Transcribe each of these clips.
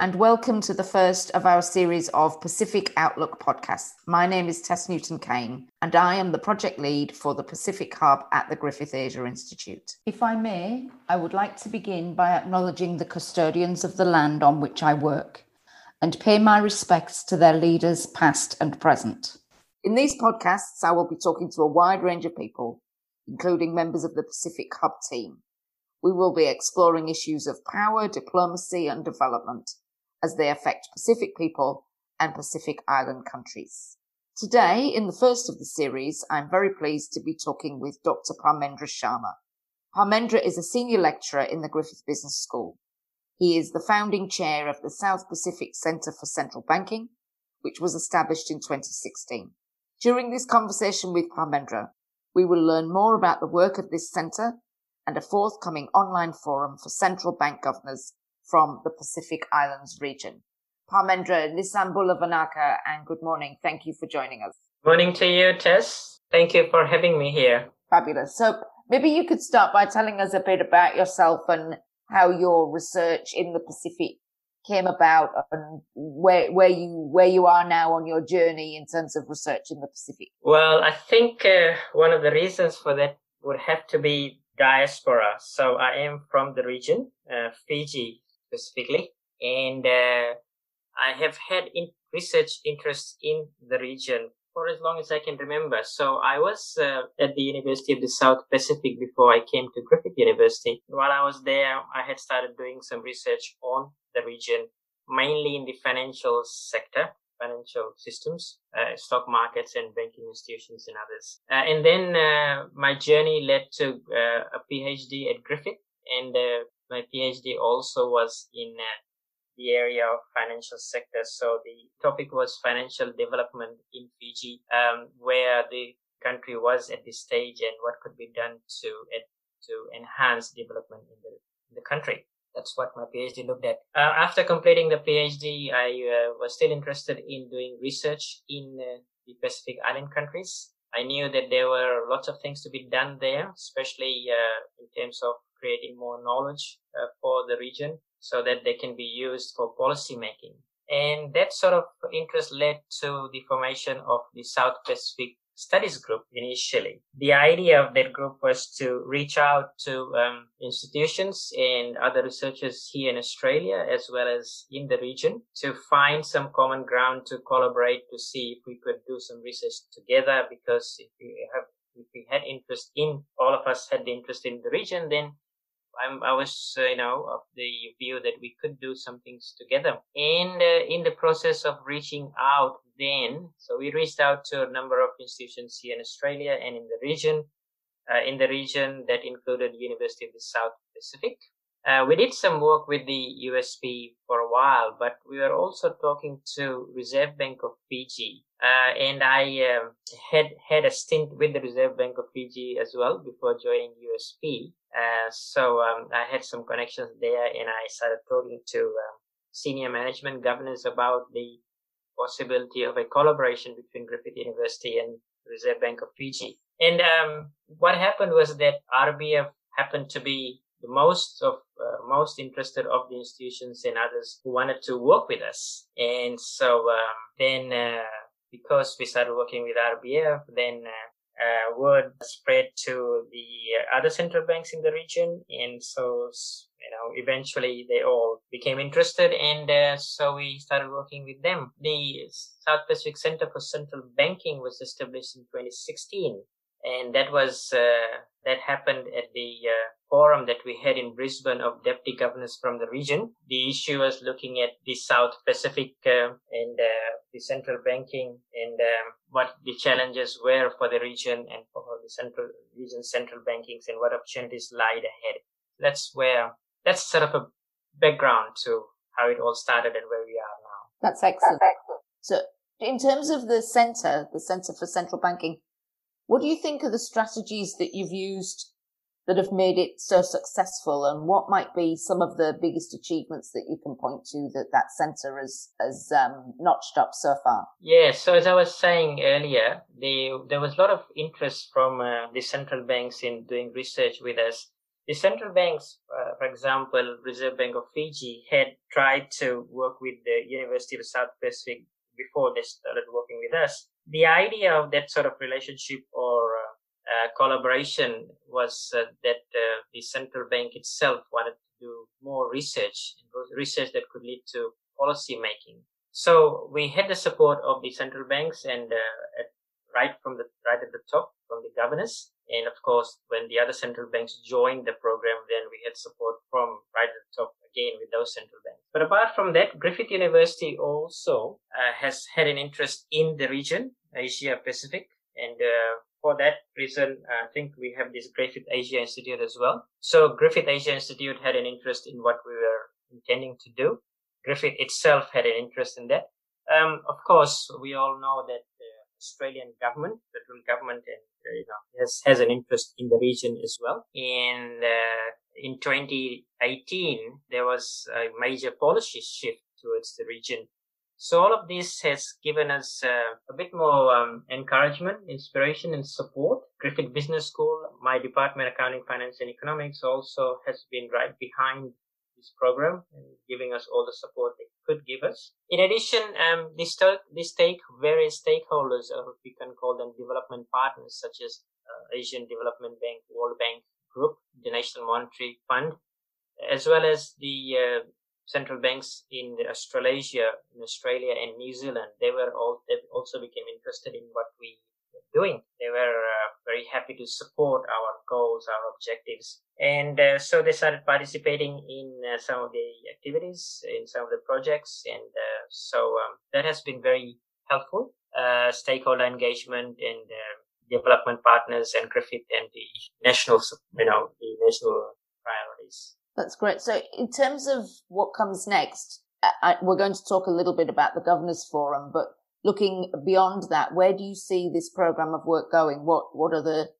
And welcome to the first of our series of Pacific Outlook podcasts. My name is Tess Newton Cain, and I am the project lead for the Pacific Hub at the Griffith Asia Institute. If I may, I would like to begin by acknowledging the custodians of the land on which I work and pay my respects to their leaders, past and present. In these podcasts, I will be talking to a wide range of people, including members of the Pacific Hub team we will be exploring issues of power, diplomacy, and development as they affect Pacific people and Pacific Island countries. Today, in the first of the series, I'm very pleased to be talking with Dr. Parmendra Sharma. Parmendra is a senior lecturer in the Griffith Business School. He is the founding chair of the South Pacific Centre for Central Banking, which was established in 2016. During this conversation with Parmendra, we will learn more about the work of this centre and a forthcoming online forum for central bank governors from the Pacific Islands region. Parmendra Nisambulavanaka, and good morning. Thank you for joining us. Morning to you, Tess. Thank you for having me here. Fabulous. So maybe you could start by telling us a bit about yourself and how your research in the Pacific came about and where where you where you are now on your journey in terms of research in the Pacific. Well, I think uh, one of the reasons for that would have to be diaspora. So I am from the region, uh, Fiji specifically, and uh, I have had in research interest in the region for as long as I can remember. So I was uh, at the University of the South Pacific before I came to Griffith University. While I was there, I had started doing some research on the region, mainly in the financial sector financial systems, uh, stock markets and banking institutions and others. Uh, and then uh, my journey led to uh, a PhD at Griffith and uh, my PhD also was in uh, the area of financial sector. So the topic was financial development in Fiji, um, where the country was at this stage and what could be done to, to enhance development in the, in the country. That's what my PhD looked at. Uh, after completing the PhD, I uh, was still interested in doing research in uh, the Pacific Island countries. I knew that there were lots of things to be done there, especially uh, in terms of creating more knowledge uh, for the region so that they can be used for policy making. And that sort of interest led to the formation of the South Pacific studies group initially. The idea of that group was to reach out to um, institutions and other researchers here in Australia as well as in the region to find some common ground to collaborate to see if we could do some research together because if we have if we had interest in all of us had the interest in the region then I'm, I was, uh, you know, of the view that we could do some things together. And uh, in the process of reaching out, then, so we reached out to a number of institutions here in Australia and in the region. Uh, in the region that included University of the South Pacific, uh, we did some work with the USP for a while, but we were also talking to Reserve Bank of Fiji, uh, and I uh, had had a stint with the Reserve Bank of Fiji as well before joining USP. Uh, so um, I had some connections there, and I started talking to um, senior management governors about the possibility of a collaboration between Griffith University and Reserve Bank of Fiji. And um, what happened was that RBF happened to be the most of uh, most interested of the institutions and others who wanted to work with us. And so um, then, uh, because we started working with RBF, then uh, uh, word spread to the other central banks in the region, and so you know eventually they all became interested, and uh, so we started working with them. The South Pacific Center for Central Banking was established in 2016 and that was uh, that happened at the uh, forum that we had in Brisbane of deputy governors from the region. The issue was looking at the South Pacific uh, and uh, the central banking and um, what the challenges were for the region and for the central region central bankings and what opportunities lied ahead. That's where that's sort of a background to how it all started and where we are now. That's excellent. That's excellent. So in terms of the center, the Center for Central Banking, what do you think are the strategies that you've used that have made it so successful and what might be some of the biggest achievements that you can point to that that center has has um, notched up so far yeah so as i was saying earlier the, there was a lot of interest from uh, the central banks in doing research with us the central banks, uh, for example, Reserve Bank of Fiji had tried to work with the University of the South Pacific before they started working with us. The idea of that sort of relationship or collaboration was uh, that uh, the central bank itself wanted to do more research, research that could lead to policy making. So we had the support of the central banks and uh, at, right from the right at the top from the governors. And of course, when the other central banks joined the program, then we had support from right at the top again with those central banks. But apart from that, Griffith University also uh, has had an interest in the region, Asia Pacific, and uh, for that reason, I think we have this Griffith Asia Institute as well. So Griffith Asia Institute had an interest in what we were intending to do. Griffith itself had an interest in that. Um, of course, we all know that the Australian government, federal government, and uh, you know, has has an interest in the region as well. And uh, in 2018, there was a major policy shift towards the region so all of this has given us uh, a bit more um, encouragement, inspiration, and support. Griffith Business School, my department, accounting, finance, and economics, also has been right behind this program and giving us all the support they could give us. In addition, um, this, this take various stakeholders, or we can call them development partners, such as uh, Asian Development Bank, World Bank Group, the International Monetary Fund, as well as the uh, central banks in Australasia, in Australia and New Zealand, they were all, they also became interested in what we were doing. They were uh, very happy to support our goals, our objectives. And uh, so they started participating in uh, some of the activities, in some of the projects. And uh, so um, that has been very helpful. Uh, stakeholder engagement and uh, development partners and Griffith and the national, you know, the national priorities. That's great. So, in terms of what comes next, I, we're going to talk a little bit about the Governors Forum, but looking beyond that, where do you see this program of work going? What what are the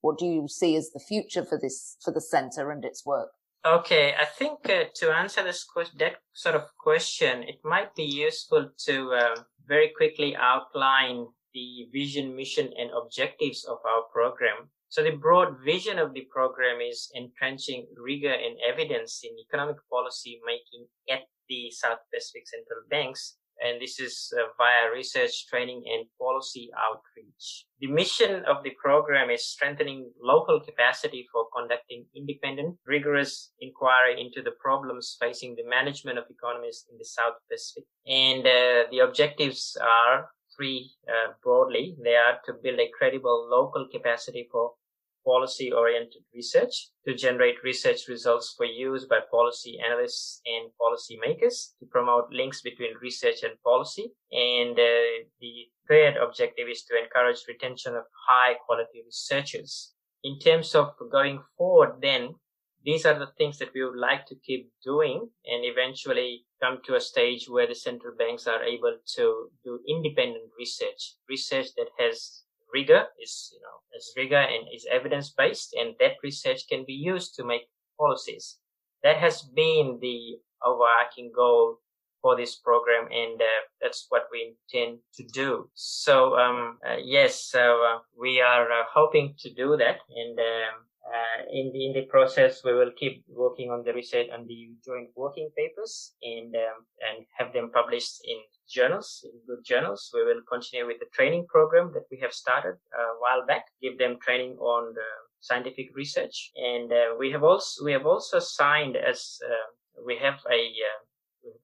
what do you see as the future for this for the centre and its work? Okay, I think uh, to answer this question, that sort of question, it might be useful to uh, very quickly outline the vision, mission, and objectives of our program. So the broad vision of the program is entrenching rigor and evidence in economic policy making at the South Pacific Central Banks. And this is uh, via research, training, and policy outreach. The mission of the program is strengthening local capacity for conducting independent, rigorous inquiry into the problems facing the management of economies in the South Pacific. And uh, the objectives are three uh, broadly. They are to build a credible local capacity for policy oriented research to generate research results for use by policy analysts and policy makers to promote links between research and policy. And uh, the third objective is to encourage retention of high quality researchers. In terms of going forward, then these are the things that we would like to keep doing and eventually come to a stage where the central banks are able to do independent research, research that has rigor is, you know, is rigor and is evidence based and that research can be used to make policies. That has been the overarching goal for this program and uh, that's what we intend to do. So, um, uh, yes, so uh, we are uh, hoping to do that and um, uh, in the in the process, we will keep working on the research on the joint working papers and um, and have them published in journals, in good journals. We will continue with the training program that we have started a while back. Give them training on the scientific research, and uh, we have also we have also signed as uh, we have a uh,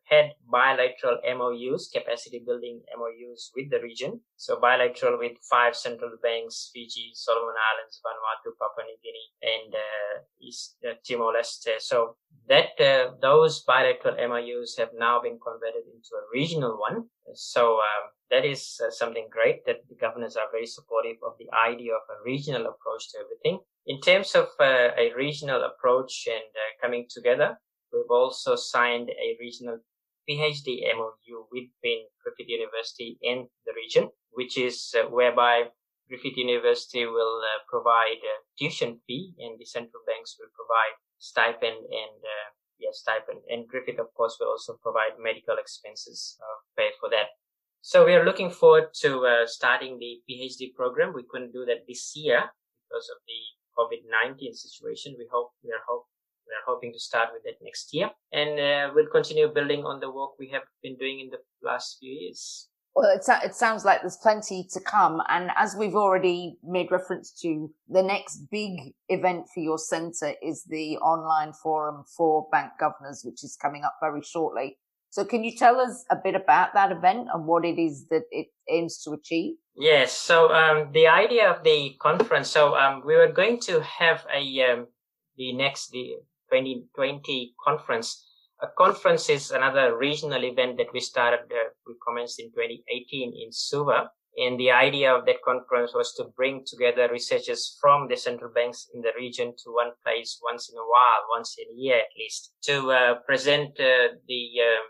had bilateral MOUs, capacity building MOUs with the region. So bilateral with five central banks, Fiji, Solomon Islands, Vanuatu, Papua New Guinea, and uh, East uh, Timor-Leste. So that uh, those bilateral MOUs have now been converted into a regional one. So um, that is uh, something great that the governors are very supportive of the idea of a regional approach to everything. In terms of uh, a regional approach and uh, coming together, We've also signed a regional PhD MOU between Griffith University in the region, which is uh, whereby Griffith University will uh, provide tuition fee and the central banks will provide stipend and uh, yes, stipend. And Griffith, of course, will also provide medical expenses uh, pay for that. So we are looking forward to uh, starting the PhD program. We couldn't do that this year because of the COVID-19 situation. We hope we are hope are hoping to start with it next year, and uh, we'll continue building on the work we have been doing in the last few years. Well, it, it sounds like there's plenty to come. And as we've already made reference to, the next big event for your centre is the online forum for bank governors, which is coming up very shortly. So can you tell us a bit about that event and what it is that it aims to achieve? Yes. So um, the idea of the conference. So um, we were going to have a um, the next the 2020 conference a conference is another regional event that we started, uh, we commenced in 2018 in Suva. And the idea of that conference was to bring together researchers from the central banks in the region to one place once in a while, once in a year at least, to uh, present uh, the um,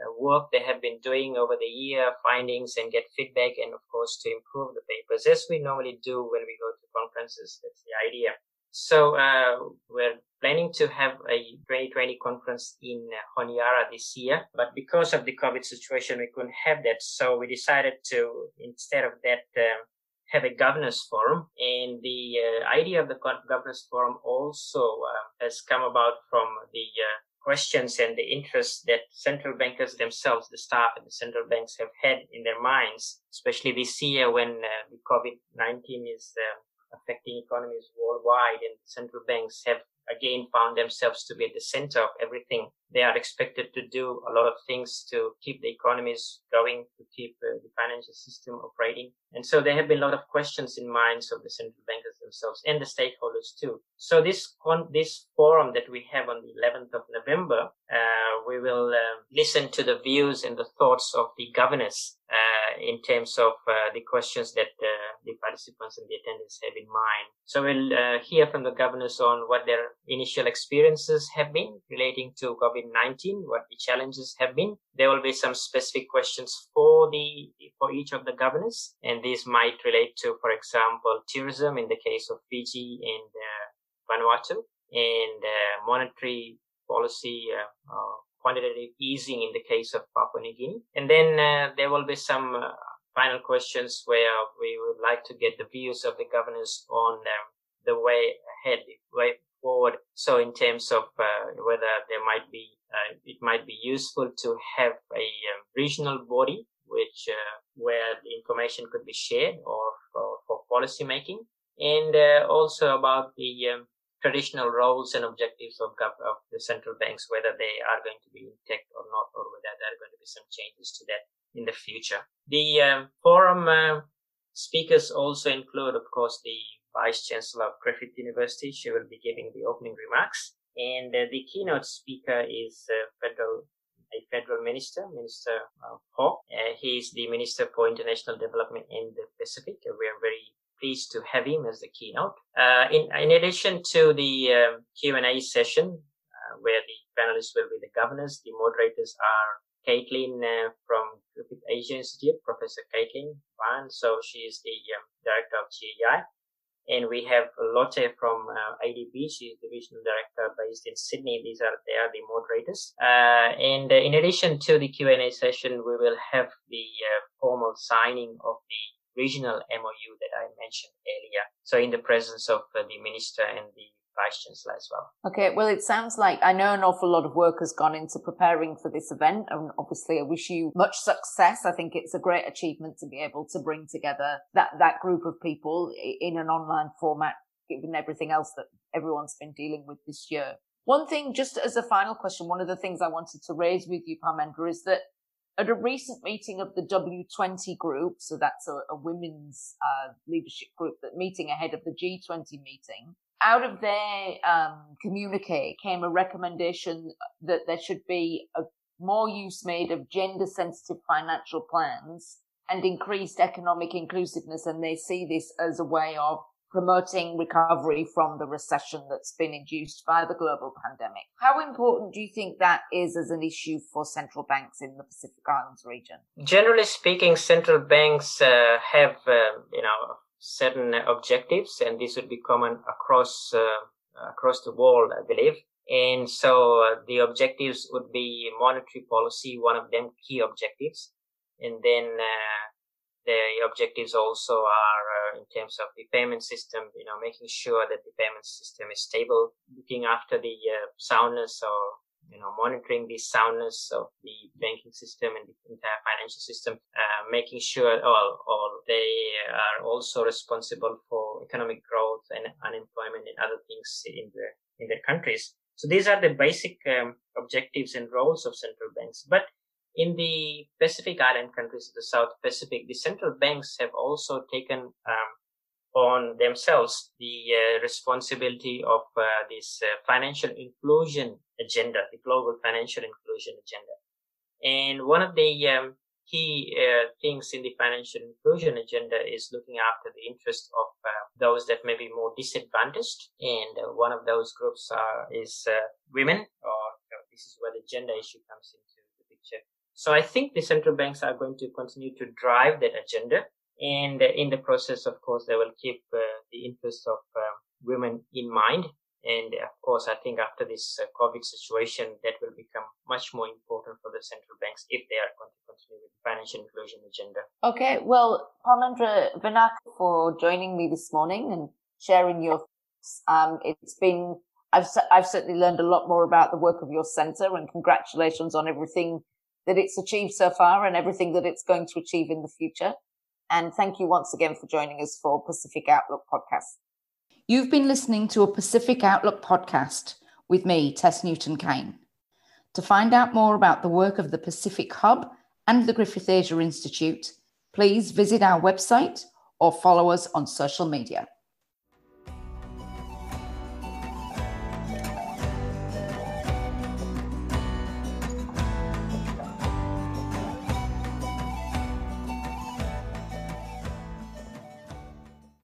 uh, work they have been doing over the year, findings, and get feedback, and of course to improve the papers as we normally do when we go to conferences. That's the idea. So uh, we're planning to have a 2020 conference in uh, Honiara this year, but because of the COVID situation, we couldn't have that. So we decided to, instead of that, um, have a governors forum. And the uh, idea of the governors forum also uh, has come about from the uh, questions and the interest that central bankers themselves, the staff and the central banks have had in their minds, especially this year when uh, the COVID-19 is um, affecting economies worldwide and central banks have again found themselves to be at the center of everything. They are expected to do a lot of things to keep the economies going, to keep uh, the financial system operating. And so there have been a lot of questions in minds of the central bankers themselves and the stakeholders too. So this con- this forum that we have on the 11th of November, uh, we will uh, listen to the views and the thoughts of the governors uh, in terms of uh, the questions that uh, the participants and the attendees have in mind. So we'll uh, hear from the governors on what their initial experiences have been relating to COVID-19, what the challenges have been. There will be some specific questions for the for each of the governors, and these might relate to, for example, tourism in the case of Fiji and Vanuatu, and monetary policy quantitative easing in the case of Papua New Guinea. And then uh, there will be some uh, final questions where we would like to get the views of the governors on um, the way ahead, way forward. So in terms of uh, whether there might be, uh, it might be useful to have a um, regional body which uh, where the information could be shared or for, policy making and also about the um, traditional roles and objectives of, of the central banks, whether they are going to be intact or not, or whether there are going to be some changes to that in the future. The um, forum uh, speakers also include, of course, the Vice Chancellor of Griffith University. She will be giving the opening remarks. And uh, the keynote speaker is uh, federal a federal minister, Minister uh, Hawke. Uh, he is the Minister for International Development in the Pacific. we are very pleased to have him as the keynote. Uh, in, in addition to the um, Q&A session, uh, where the panelists will be the governors, the moderators are Caitlin uh, from Griffith Asia Institute, Professor Caitlin Van. So she is the um, director of GAI. And we have Lotte from uh, ADB. She's the regional director based in Sydney. These are they are the moderators. Uh, and uh, in addition to the Q and A session, we will have the uh, formal signing of the regional MOU that I mentioned earlier. So in the presence of uh, the minister and the vice chancellor as well. Okay, well, it sounds like I know an awful lot of work has gone into preparing for this event, and obviously, I wish you much success. I think it's a great achievement to be able to bring together that that group of people in an online format, given everything else that everyone's been dealing with this year. One thing, just as a final question, one of the things I wanted to raise with you, Parmendra, is that at a recent meeting of the W20 group, so that's a, a women's uh, leadership group that meeting ahead of the G20 meeting, out of their um, communique came a recommendation that there should be a more use made of gender sensitive financial plans and increased economic inclusiveness. And they see this as a way of promoting recovery from the recession that's been induced by the global pandemic. How important do you think that is as an issue for central banks in the Pacific Islands region? Generally speaking, central banks uh, have, uh, you know, certain objectives, and this would be common across uh, across the world, I believe. And so uh, the objectives would be monetary policy, one of them key objectives, and then uh, the objectives also are uh, in terms of the payment system, you know, making sure that the payment system is stable, looking after the uh, soundness or you know, monitoring the soundness of the banking system and the entire financial system, uh, making sure all, all they are also responsible for economic growth and unemployment and other things in the in their countries. So these are the basic um, objectives and roles of central banks. But in the Pacific Island countries of the South Pacific, the central banks have also taken um, on themselves the uh, responsibility of uh, this uh, financial inclusion agenda, the global financial inclusion agenda. And one of the um, key uh, things in the financial inclusion agenda is looking after the interests of uh, those that may be more disadvantaged. And uh, one of those groups are, is women, or you know, this is where the gender issue comes into the picture. So I think the central banks are going to continue to drive that agenda and in the process, of course, they will keep uh, the interests of uh, women in mind. And of course, I think after this uh, COVID situation, that will become much more important for the central banks if they are going to continue with the financial inclusion agenda. Okay, well, Parmendra Vinaka for joining me this morning and sharing your thoughts. Um, it's been, I've, I've certainly learned a lot more about the work of your centre and congratulations on everything that it's achieved so far and everything that it's going to achieve in the future. And thank you once again for joining us for Pacific Outlook podcast. You've been listening to a Pacific Outlook podcast with me, Tess Newton Cain. To find out more about the work of the Pacific Hub and the Griffith Asia Institute, please visit our website or follow us on social media.